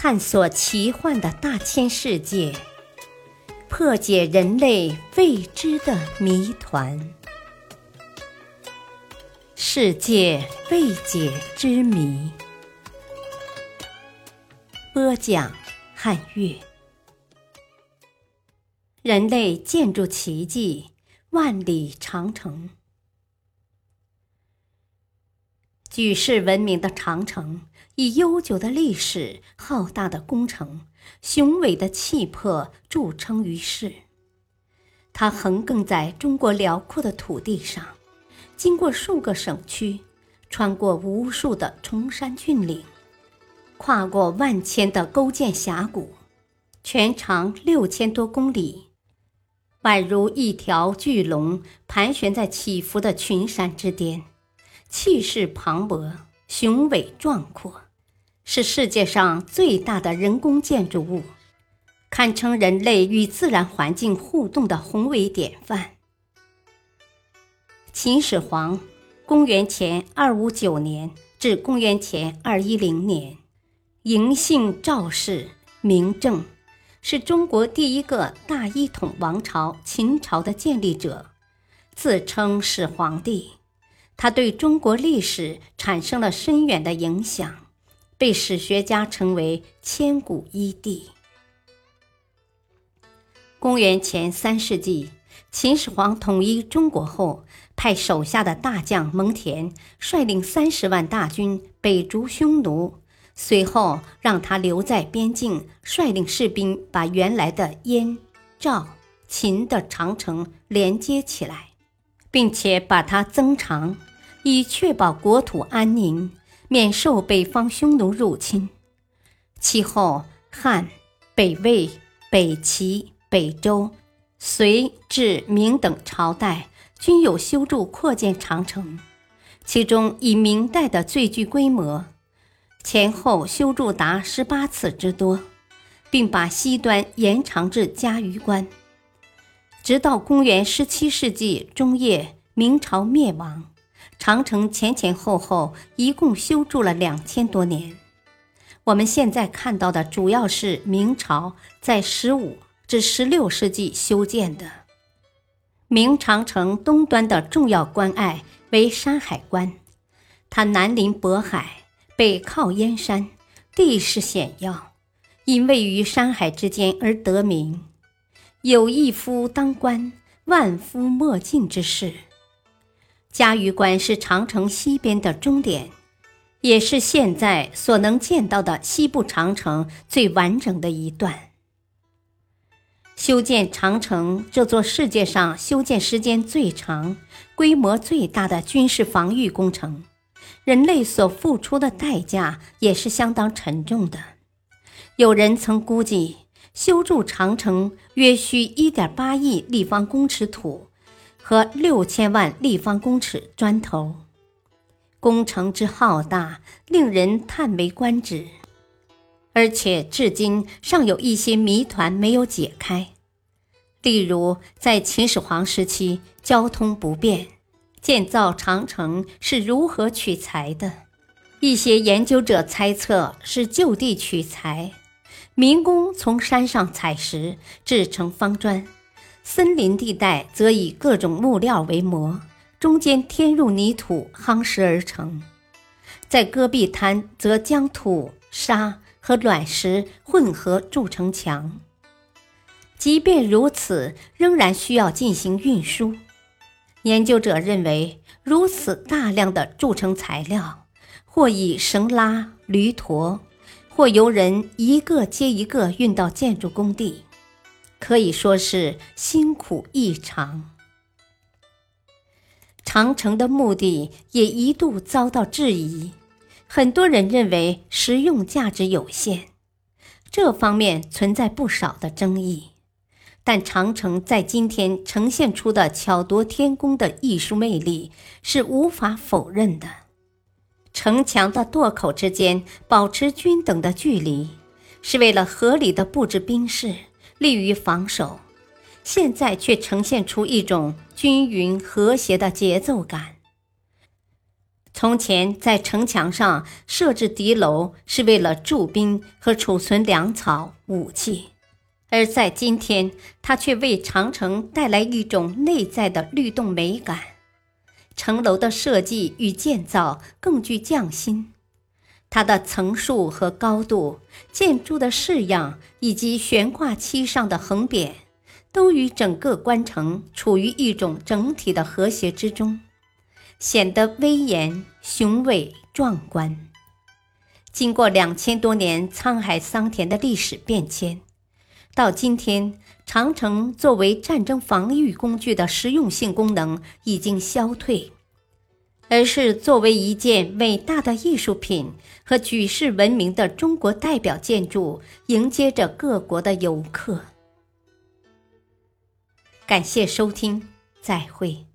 探索奇幻的大千世界，破解人类未知的谜团。世界未解之谜。播讲：汉乐。人类建筑奇迹——万里长城。举世闻名的长城，以悠久的历史、浩大的工程、雄伟的气魄著称于世。它横亘在中国辽阔的土地上，经过数个省区，穿过无数的崇山峻岭，跨过万千的沟涧峡谷，全长六千多公里，宛如一条巨龙盘旋在起伏的群山之巅。气势磅礴，雄伟壮阔，是世界上最大的人工建筑物，堪称人类与自然环境互动的宏伟典范。秦始皇，公元前二五九年至公元前二一零年，嬴姓赵氏，名政，是中国第一个大一统王朝秦朝的建立者，自称始皇帝。他对中国历史产生了深远的影响，被史学家称为“千古一帝”。公元前三世纪，秦始皇统一中国后，派手下的大将蒙恬率领三十万大军北逐匈奴，随后让他留在边境，率领士兵把原来的燕、赵、秦的长城连接起来，并且把它增长。以确保国土安宁，免受北方匈奴入侵。其后，汉、北魏、北齐、北周、隋至明等朝代均有修筑扩建长城，其中以明代的最具规模，前后修筑达十八次之多，并把西端延长至嘉峪关。直到公元十七世纪中叶，明朝灭亡。长城前前后后一共修筑了两千多年。我们现在看到的主要是明朝在十五至十六世纪修建的。明长城东端的重要关隘为山海关，它南临渤海，北靠燕山，地势险要，因位于山海之间而得名。有一夫当关，万夫莫进之势。嘉峪关是长城西边的终点，也是现在所能见到的西部长城最完整的一段。修建长城这座世界上修建时间最长、规模最大的军事防御工程，人类所付出的代价也是相当沉重的。有人曾估计，修筑长城约需1.8亿立方公尺土。和六千万立方公尺砖头，工程之浩大，令人叹为观止。而且至今尚有一些谜团没有解开，例如在秦始皇时期交通不便，建造长城是如何取材的？一些研究者猜测是就地取材，民工从山上采石制成方砖。森林地带则以各种木料为模，中间填入泥土夯实而成；在戈壁滩则将土、沙和卵石混合筑成墙。即便如此，仍然需要进行运输。研究者认为，如此大量的筑成材料，或以绳拉、驴驮，或由人一个接一个运到建筑工地。可以说是辛苦异常。长城的目的也一度遭到质疑，很多人认为实用价值有限，这方面存在不少的争议。但长城在今天呈现出的巧夺天工的艺术魅力是无法否认的。城墙的垛口之间保持均等的距离，是为了合理的布置兵士。利于防守，现在却呈现出一种均匀和谐的节奏感。从前在城墙上设置敌楼是为了驻兵和储存粮草、武器，而在今天，它却为长城带来一种内在的律动美感。城楼的设计与建造更具匠心，它的层数和高度、建筑的式样以及悬挂漆上的横匾，都与整个关城处于一种整体的和谐之中，显得威严、雄伟、壮观。经过两千多年沧海桑田的历史变迁，到今天，长城作为战争防御工具的实用性功能已经消退。而是作为一件伟大的艺术品和举世闻名的中国代表建筑，迎接着各国的游客。感谢收听，再会。